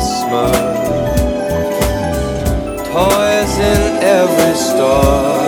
Christmas. Toys in every store.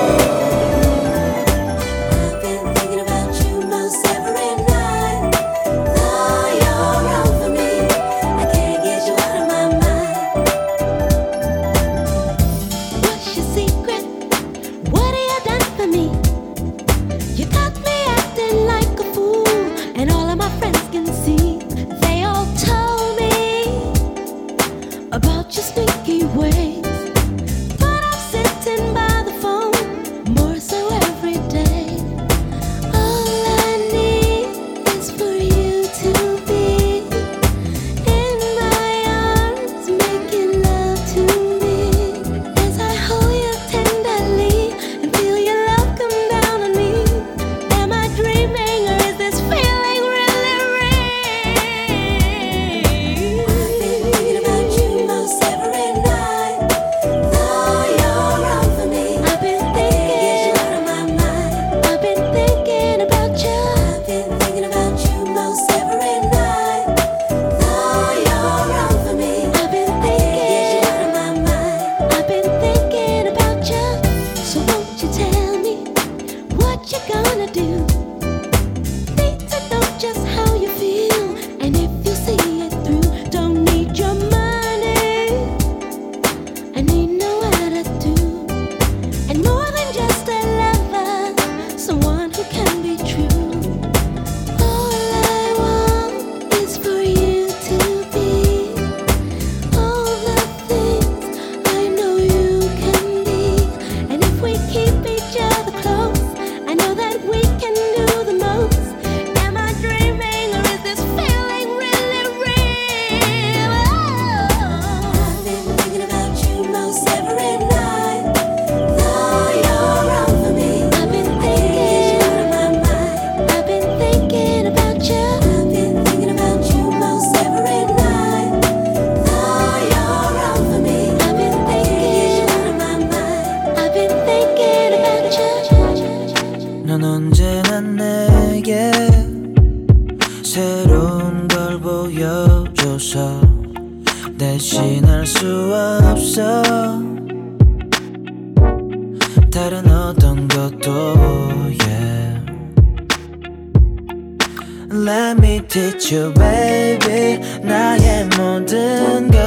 Let me teach you baby. 나의 모든 걸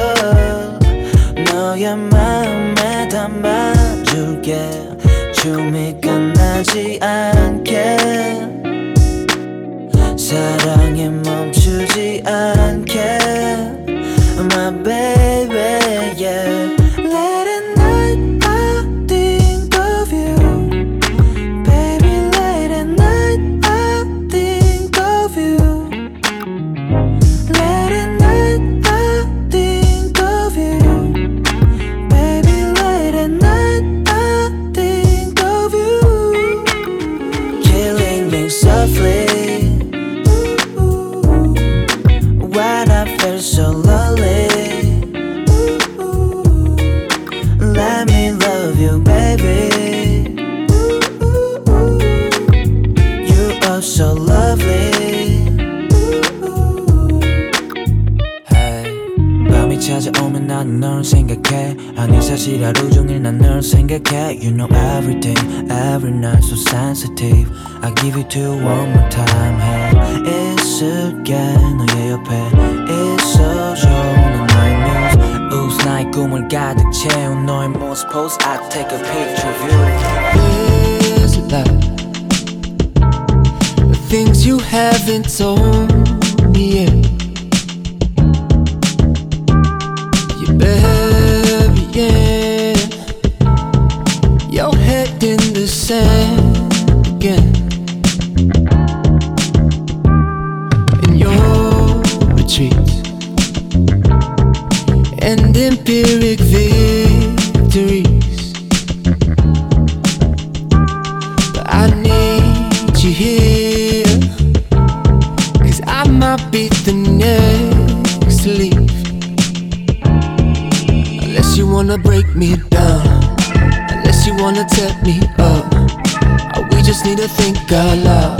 너의 마음에 담아줄게. 춤이 끝나지 않게. 사랑이 멈추지 않게. My baby. 생각해 You know everything, every night so sensitive I give it to you one more time hey 있을게 너의 옆에 있어줘 넌 나의 muse 웃 나의 꿈을 가득 채운 너의 모습 pose I take a picture of you This life The things you haven't told me yet Your retreats and empiric victories. But I need you here. Cause I might be the next to leave you wanna break me down, unless you wanna tear me up. Oh, we just need to think out loud.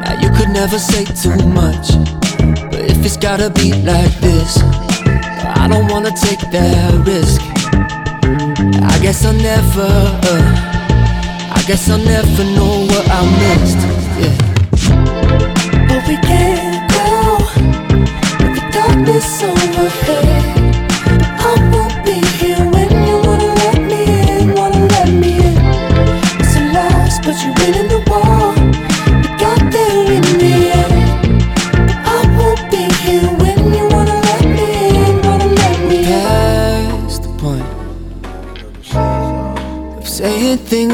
Now you could never say too much, but if it's gotta be like this, I don't wanna take that risk. I guess I'll never, uh, I guess I'll never know what I missed. Yeah. But we can't go with the darkness overhead.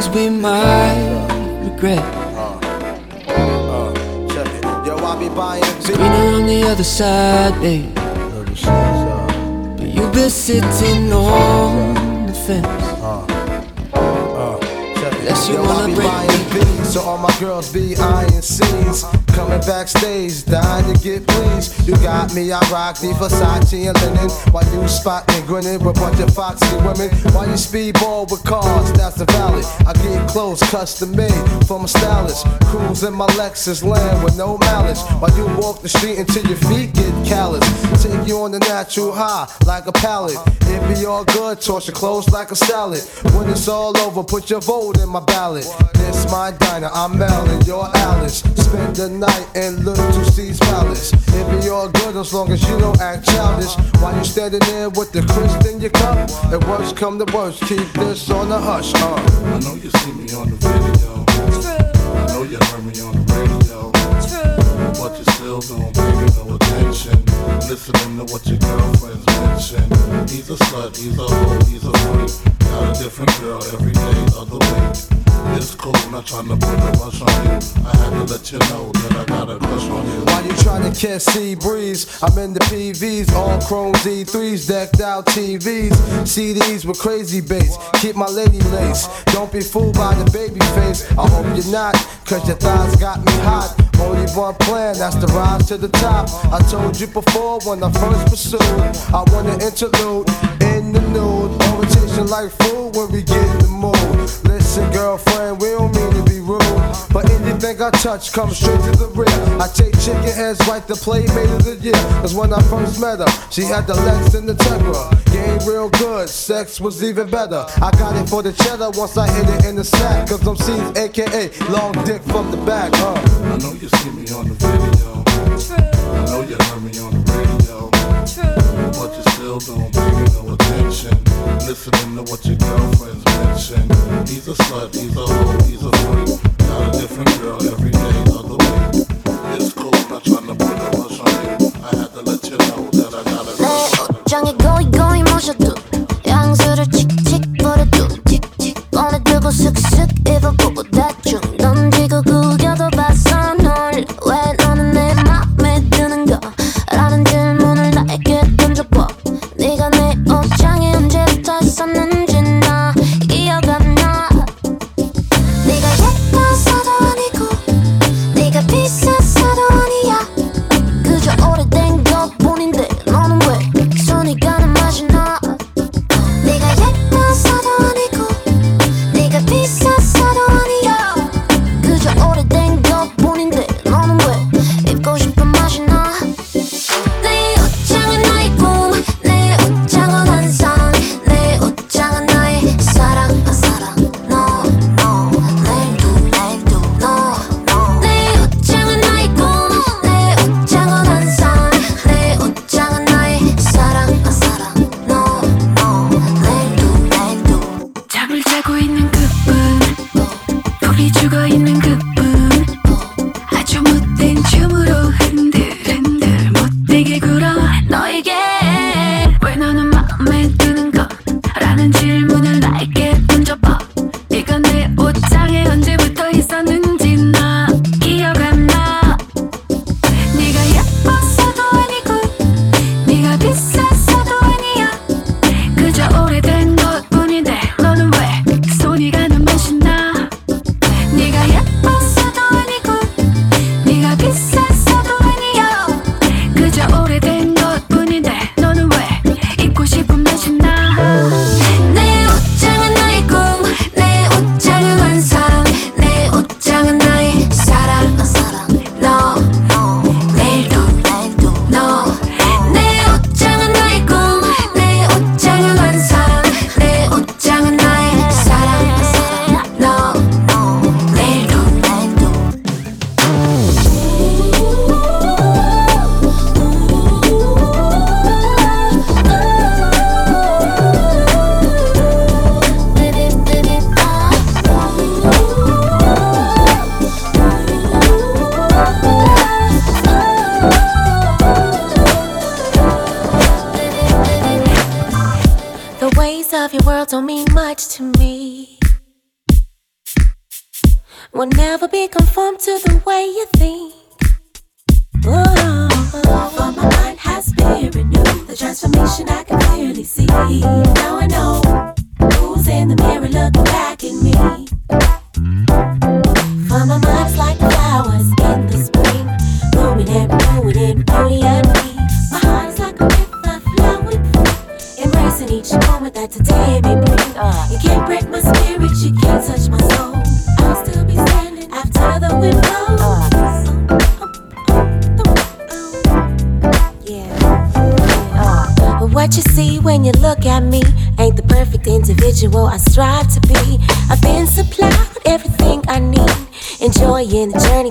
Things we might regret. Greener on the other side, babe. But you've been sitting on the fence. Unless you wanna break me. So all my girls be eyeing scenes. Coming backstage, dying to get pleased. You got me, I rock the Versace and linen. While you spotting, grinning with a bunch of foxy women. While you speedball with cars, that's the valley. I get clothes custom made from a stylist. Cruise in my Lexus land with no malice. While you walk the street until your feet get callous. Take you on the natural high like a pallet. It be all good, toss your clothes like a salad. When it's all over, put your vote in my ballot. This my diner, I'm Mel and you're Alice. Spend the night night and look to C's palace. It be all good as long as you don't act childish. While you standing there with the crisp in your cup, and worst come to worst, keep this on the hush. Uh. I know you see me on the video. True. I know you heard me on the radio. True. But you still don't pay no attention. Listening to what your girlfriends mention. He's a slut, he's a hoe, he's a freak. Got a different girl every day of the week. It's cool, not trying to put a rush on you. I had to let you know that I got a crush on you. While you trying to catch sea breeze, I'm in the PVs, all chrome Z3s, decked out TVs, CDs with crazy bass. Keep my lady lace. Don't be fooled by the baby face. I hope you're not, cause your thighs got me hot. Only one plan, that's the rise to the top. I told you before when I first pursued, I want to interlude in the nude. Orientation like food when we get in the mood. Listen, girlfriend, we don't mean to be rude. But anything I touch comes straight to the rear. I take chicken heads right to playmate of the year. Cause when I first met her, she had the legs and the Tegra. Game real good, sex was even better. I got it for the cheddar once I hit it in the sack. Cause I'm Cease, aka long dick from the back, huh? I know you see me on the video. True. I know you heard me on the radio. True. But you still don't pay me no attention. Listening to what your girlfriends mention. He's a slut, he's a hoe, he's a freak. Got not trying to let you know that I got a rush on you.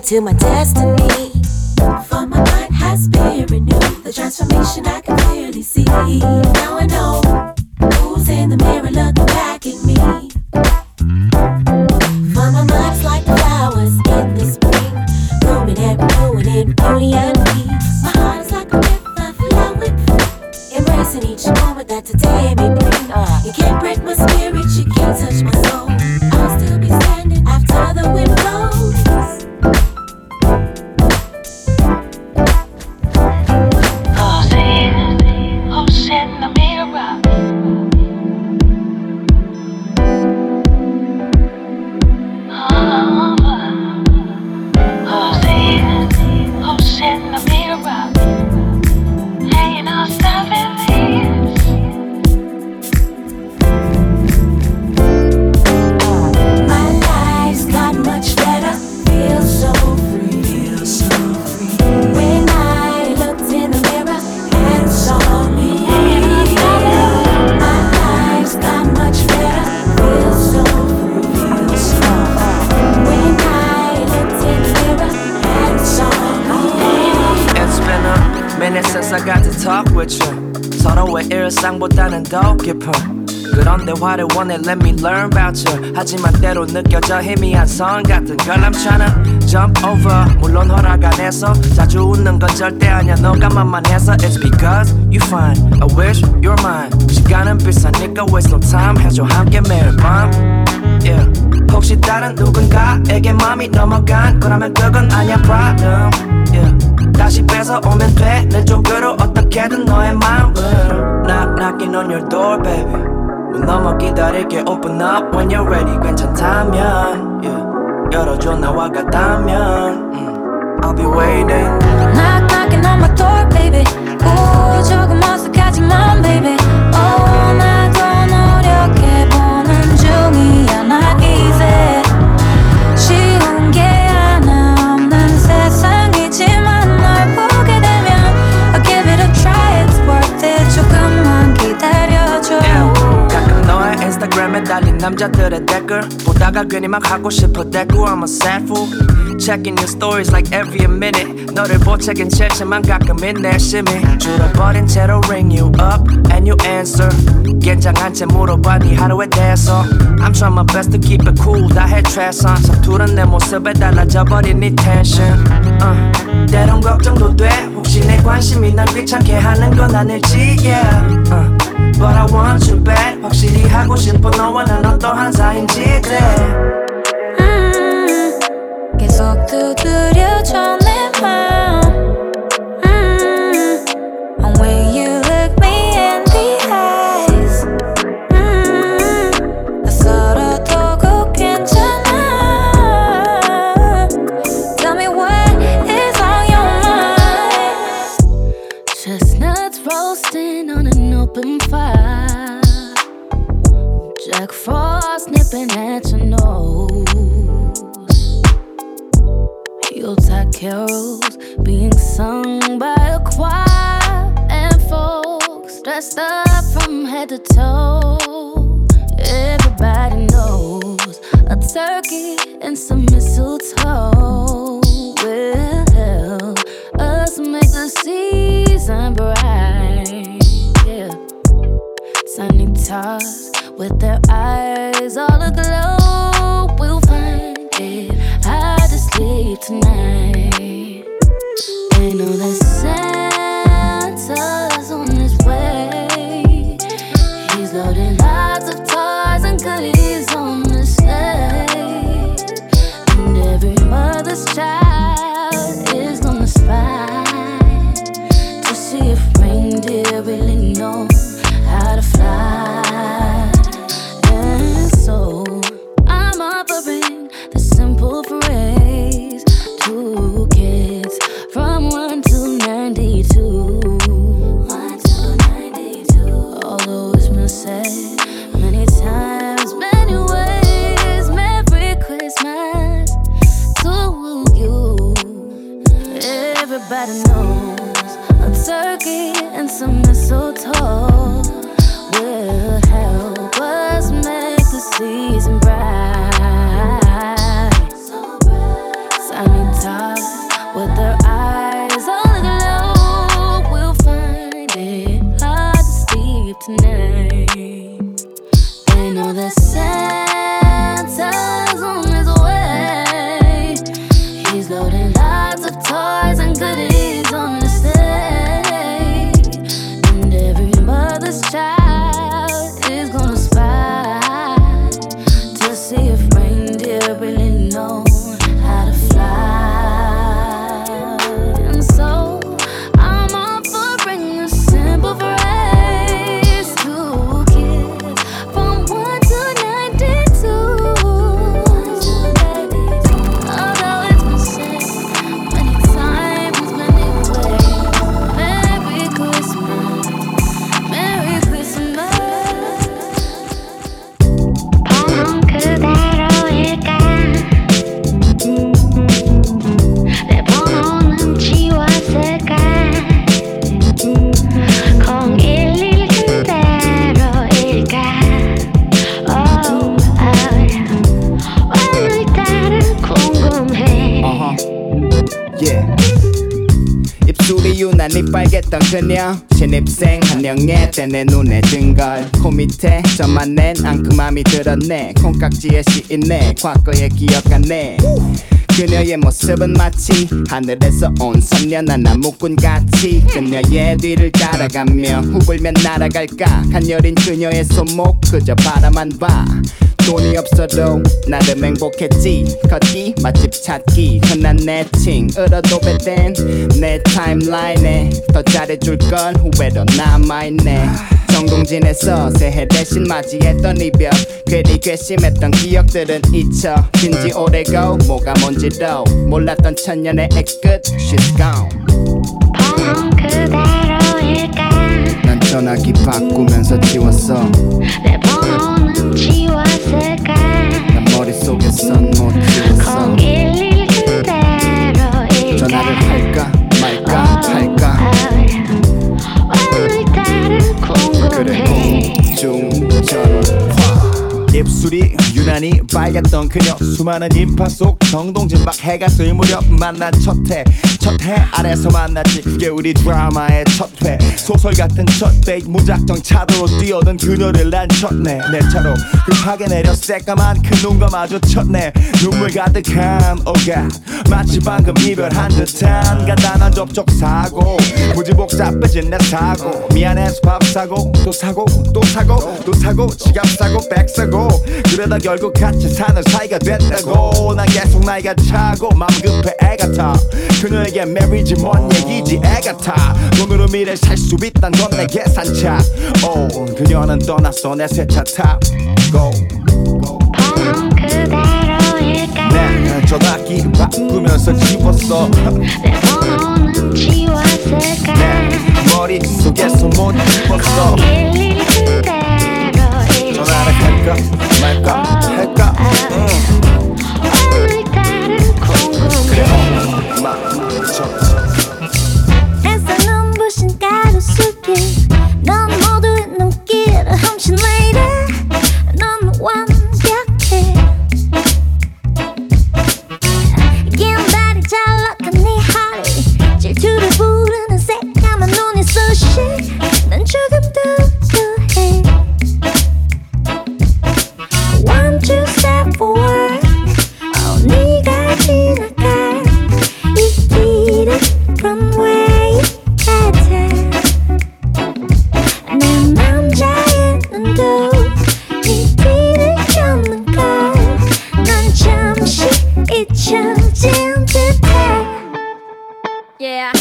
To my destiny. For my mind has been renewed. The transformation I can clearly see. Now I know who's in the mirror looking back at me. For my mind's like flowers in the spring, blooming and renewing in beauty and peace. My heart is like a river flowing embracing each moment that today may bring. You can't break my spirit, you can't touch my soul. 때로 느껴져 희미한 선 같은 걸 tryna jump over 물론 허락 안 해서 자주 웃는 건 절대 아니야 너가 만만해서 It's because you fine I wish you're mine 시간은 비싸니까 waste no time 해줘 함께 매일 밤 yeah. 혹시 다른 누군가에게 마음이 넘어간 거라면 그건 아니야 problem yeah. 다시 뺏어 오면 돼내 쪽으로 어떻게든 너의 마음을 Knock knocking on your door baby 문 넘어 기다릴게 open up when you're ready 괜찮다면 yeah. 열어줘 나와 같다면 음. I'll be waiting Knock knocking on my door, 보다가 괜히 막 하고 싶어 대꾸 I'm a sad fool Checking your stories like every minute 너를 보채긴 싫지만 가끔은 내심이 줄어버린 채로 ring you up and you answer 긴장한 채 물어봐 네 하루에 대해서 I'm trying my best to keep it cool 다해 최선 서투른 내 모습에 달라져 버린 네 tension uh, 때론 걱정도 돼 혹시 내 관심이 널 귀찮게 하는 건 아닐지 yeah uh, But I want you back 확실히 하고 싶어 너와 난 어떠한 사이인지 돼 음, 계속 두드려줘 내 맘. 음, carols being sung by a choir. And folks dressed up from head to toe. Everybody knows a turkey and some mistletoe will help us make the season bright. Yeah. Tiny tots with their eyes all aglow will find it sleep tonight. They know that 내 눈에 든걸 코 밑에 저만 낸 앙큼함이 들었네. 콩깍지에 씌있네. 과거의 기억 같네. 그녀의 모습은 마치 하늘에서 온 선련한 나무꾼 같이 그녀의 뒤를 따라가며 후불면 날아갈까. 간여린 그녀의 손목 그저 바라만 봐 돈이 없어도 나름 행복했지. 걷기 맛집 찾기 흔한 내칭으로 도배된 내 타임라인에 더 잘해줄 건 후회로 남아있네. 정동진에서 새해 대신 맞이했던 이별. 괜히 괘씸했던 기억들은 잊혀. 진지 오래고 뭐가 뭔지도 몰랐던 천년의 애끝. She's gone. 그대로일까? 난 전화기 바꾸면서 지웠어. 내 번호는 머릿 속에선 못 지웠어 011 그대로일까 전화를 할까 말까 할까? 오늘따라 그래 궁금해. 중전 입술이 유난히 빨갛던 그녀. 수많은 인파 속 정동진 막 해가 뜰 무렵 만난 첫해. 첫해 아래서 만났지. 그게 우리 드라마의 첫회. 소설 같은 첫배 무작정 차도로 뛰어든 그녀를 난 쳤네. 내 차로 급하게 내려 새까만 큰 눈과 마주쳤네. 눈물 가득한 오가 마치 방금 이별한 듯한 간단한 접촉 사고. 굳이 복잡해진 내 사고. 미안해서 밥 사고. 또 사고. 또 사고. 또 사고. 지갑 사고. 백 사고 그러다 결국 같이 사는 사이가 됐다고. 난 계속 나이가 차고 맘 급해 애가 타. 그녀에게 말이지 뭔 얘기지 애가 타. 돈으로 미래 살 수 있단 건 내 계산차. 오 그녀는 떠났어 내 새 차 타고 번호 그대로일까 내 전화기 바꾸면서 지웠어. 내 번호는 지웠을까? 내 머릿속에서 못 지웠어. 011 그대로일까 전화를 할까 말까 할까 응. 오늘따라 궁금해 그래 막 애써 눈부신 가루 속에 넌 모두의 눈길을 훔친 레이더 넌 완벽해 긴다리 잘락한 네 허리 질투를 부르는 새까만 눈이 쑤시 난 조금 Yeah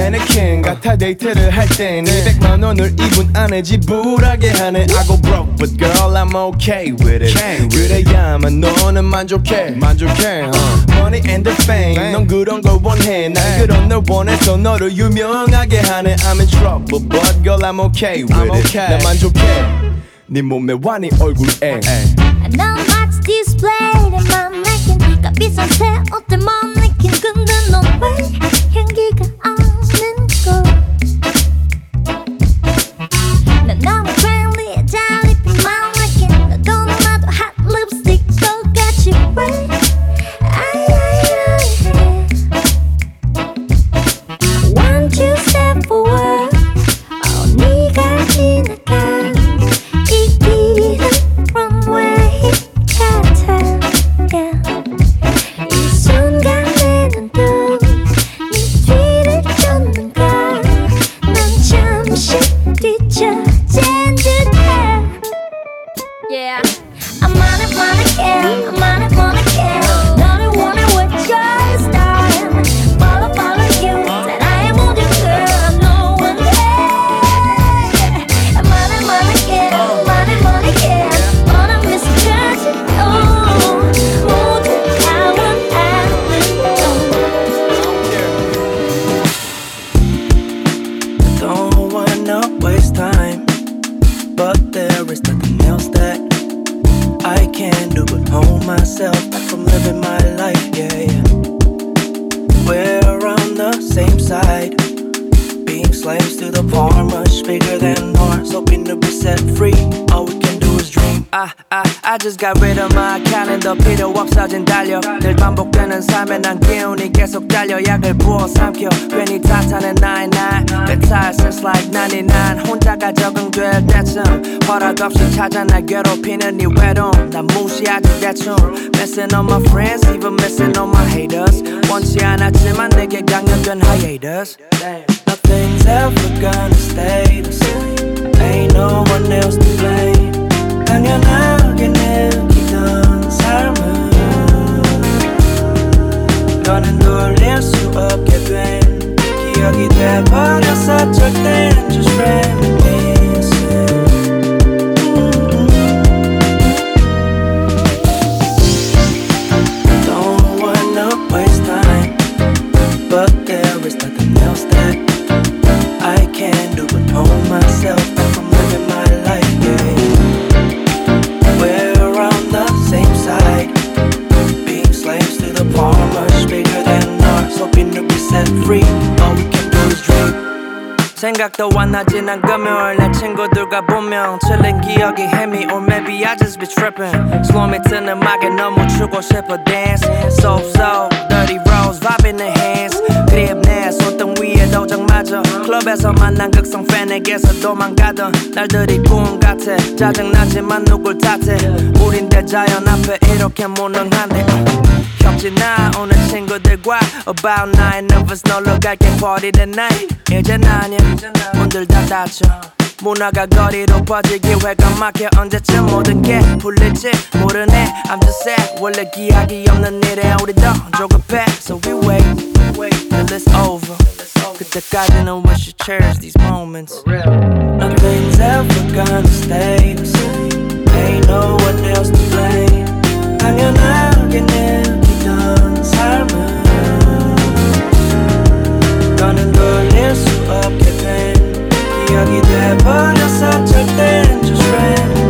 매니킨 같아 데이트를 할땐 200만 원을 입은 안에 지불하게 하네. I go broke but girl I'm okay with it. 그래야만 너는 만족해. 만족해 Money and the fame 넌 그런 걸 원해. 난 그런 널 원해서 너를 유명하게 하네. I'm in trouble but girl I'm okay with it. 난 만족해. 네 몸에 와네 얼굴에 넌 마치 디스플레이를 맘내긴 값비싼 새 옷들 멋내긴 근데 넌왜 향기가 없 때쯤. 허락 없이 찾아 날 괴롭히는 이 외로움. 난 무시하지 대충. Missing all my friends, even missing all my haters. 원치 않았지만 내게 강요된 hiatus. Nothing's ever gonna stay the same. Ain't no one else to blame. 당연하게 느끼던 삶은 너는 돌릴 수 없게 된 기억이 돼버려서 절대는 just reminiscing 생각도 안 나지. 난 금요일 내 친구들과 분명 틀린 기억이 헤미. Or maybe I just be tripping. Slow me 트는 음악에 너무 추고 싶어 dance. So so dirty rose vibe in the hands. 그립 내 손등 위에 도장 맞아. 클럽에서 만난 극성 팬에게서 도망가던 날들이 꿈 같아. 짜증나지만 누굴 탓해? 우린 대자연 앞에 이렇게 무능한데 겹지 나 오늘 친구들과 About nine of us 놀러 갈게 party tonight 이젠 아니야 문들 다 닫혀 문화가 거리로 퍼질 기회가 막혀 언제쯤 모든 게 풀릴지 모르네 I'm just sad 원래 기약이 없는 일에 우리도 조급해 So we wait, wait till it's over 그때까지는 we should cherish these moments Nothing's ever gonna stay the same Ain't no one else to blame 당연하게 느끼던 삶은 너는 돌릴 수 없게 된 기억이 돼버려서 절대는 just reminiscing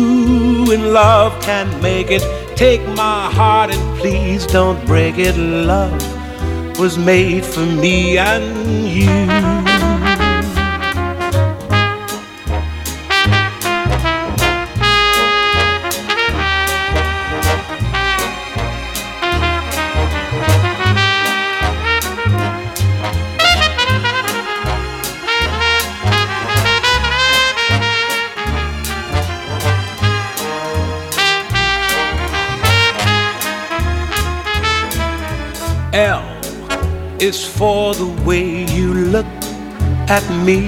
in love can make it. Take my heart and please don't break it. Love was made for me and you. Is for the way you look at me.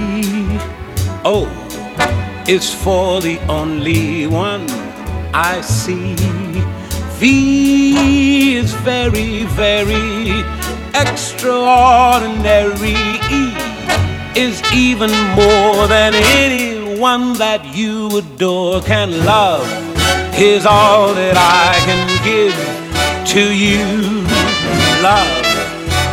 Oh, o is for the only one I see. V is very, very extraordinary. E is even more than anyone that you adore can love. Is all that I can give to you. Love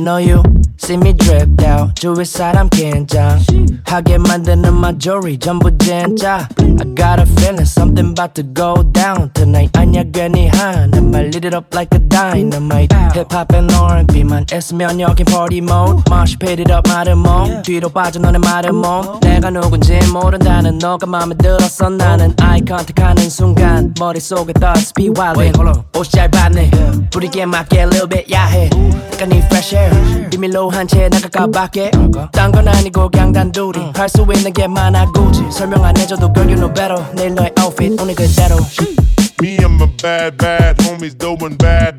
know you see me dripped out 주위 사람 긴장하게 만드는 my jewelry 전부 진짜 I got a feeling something about to go down tonight 아니야 괜히 하는 말 lit it up like a dynamite Hip hop and R&B만 있으면 여긴 party mode Mosh pit it up 몸 뒤로 빠져 너네 몸 내가 누군지 모른다는 너가 맘에 들었어 나는 eye contact 하는 순간 머릿속에 thoughts be wildin' 옷이 짧았네 부리게 맞게 a little bit 야해 약간 이 fresh air 비밀로 한 채 나갈까 밖에 딴 건 아니고 그냥 단둘이 할 수 있는 게 많아 굳이 설명 안 해줘도 girl you know better 내일 너의 outfit 오늘 그대로 Me and my bad, bad homies doing bad,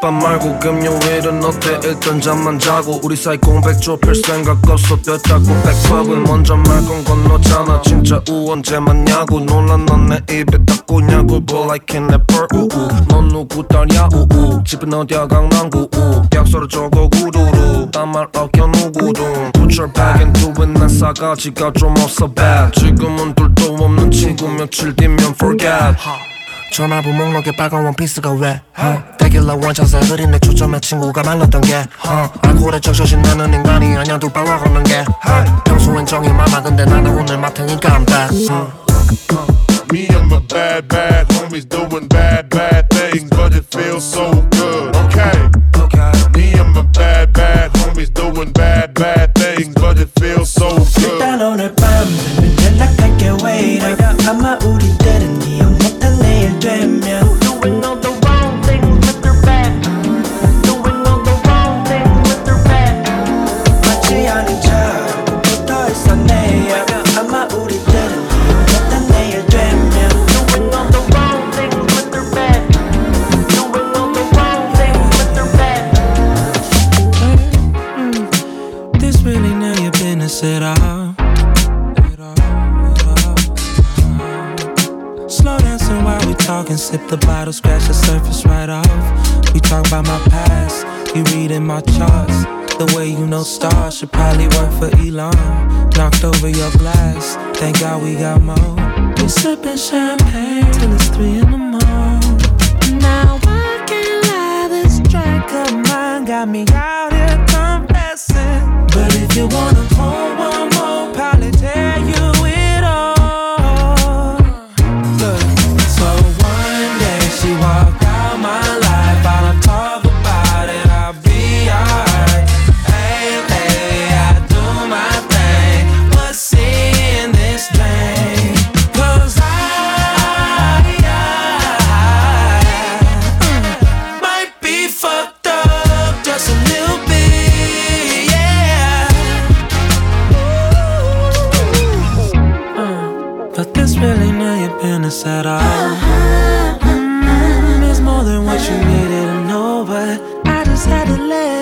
밤 말고 금요일은 어때? 일단 잠만 자고 우리 사이 공백 좁힐 생각 없어 뼈다고 백퍼을 먼저 말건 건너잖아. 진짜 우언제 맞냐고 놀란 넌내 입에 닦고냐고. But I can never 우우. 넌 누구 딸이야? 우우. 집은 어디야? 강남구 우. 약속을 적어 구두루. 딴말 아껴 누구둥 Put your back into it 난 싸가지가 좀 없어 bad. 지금은 둘도 없는 친구 며칠 뒤면 forget. 전화부 목록에 빨간 원피스가 왜 어? 데킬라 원샷에 흐린내 초점에 친구가 말랐던 게 어? 알코올에 적셔진 나는 인간이 아냐 둘발라 걷는 게 어? 평소엔 정이 많아 근데 나는 오늘 맡으니까 I'm bad 어? Me and my bad bad homies doing bad bad things but it feels so good okay Me and my bad bad homies doing bad bad things but it feels so good But this really ain't business at all. Mm, it's more than what you needed to know, but I just had to let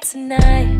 tonight.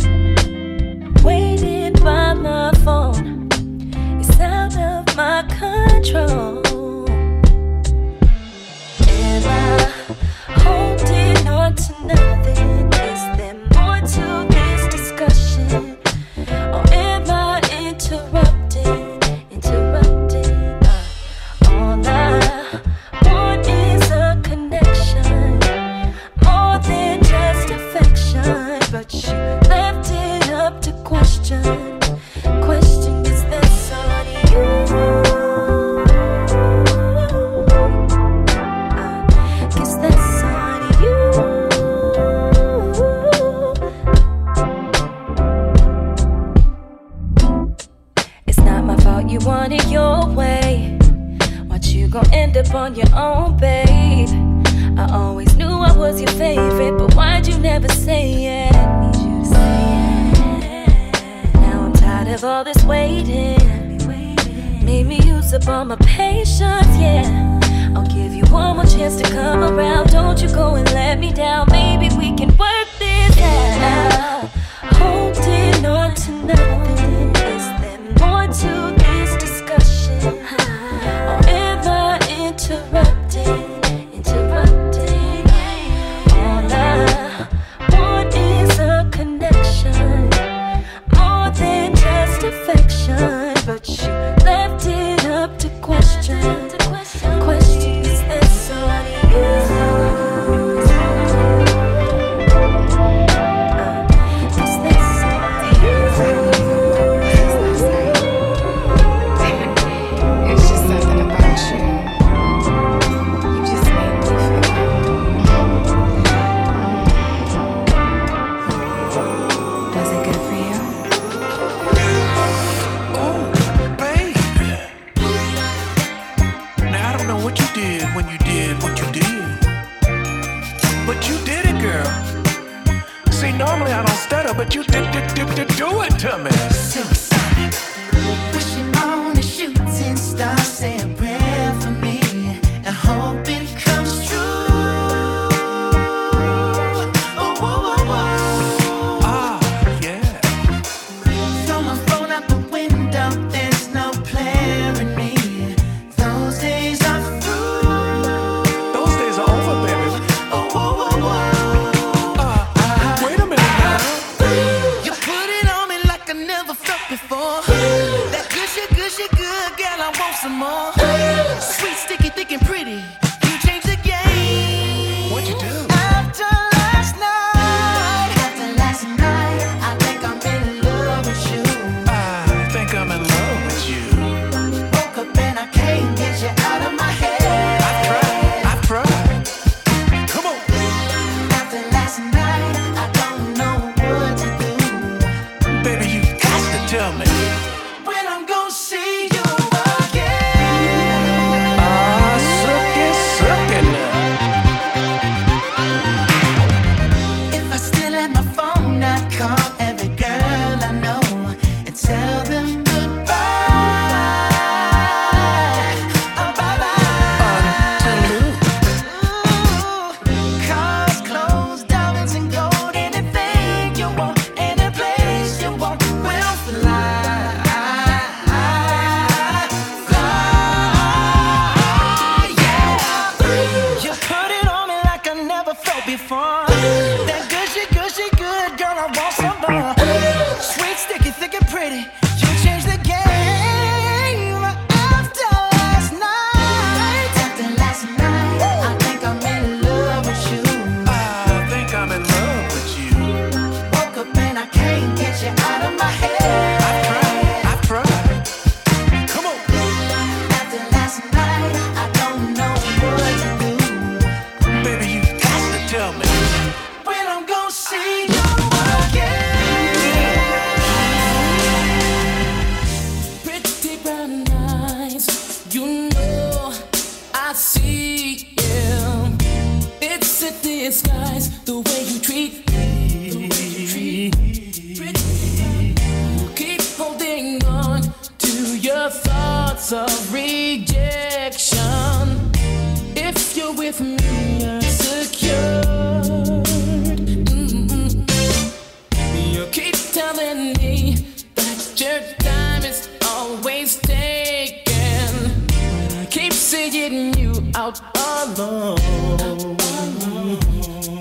getting you out alone.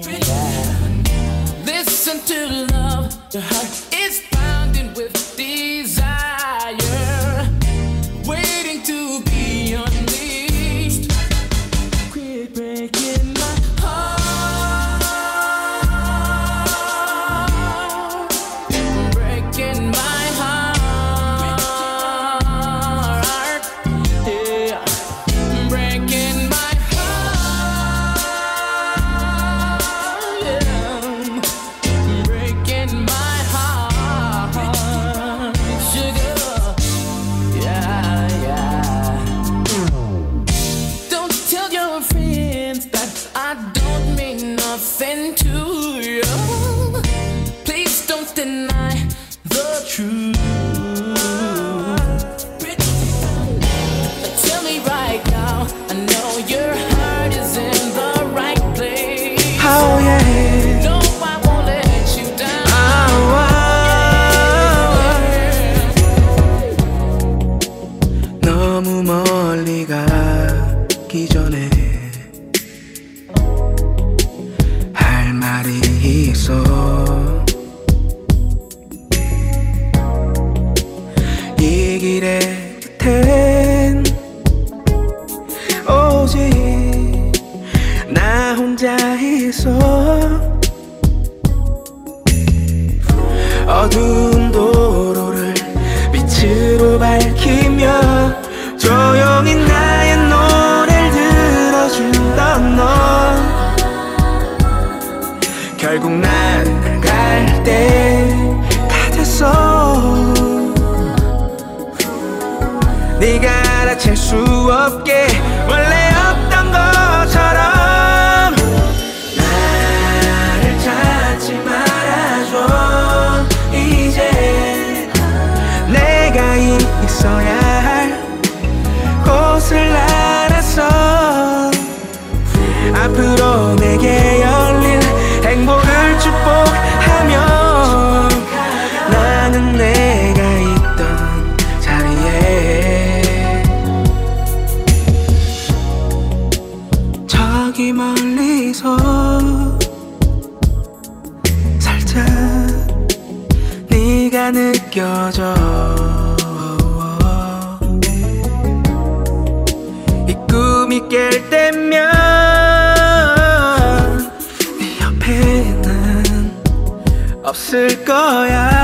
Yeah. Listen to love, to. 결국 난 갈 때 다 됐어. 네가 알아챌 수 없게 있을 거야.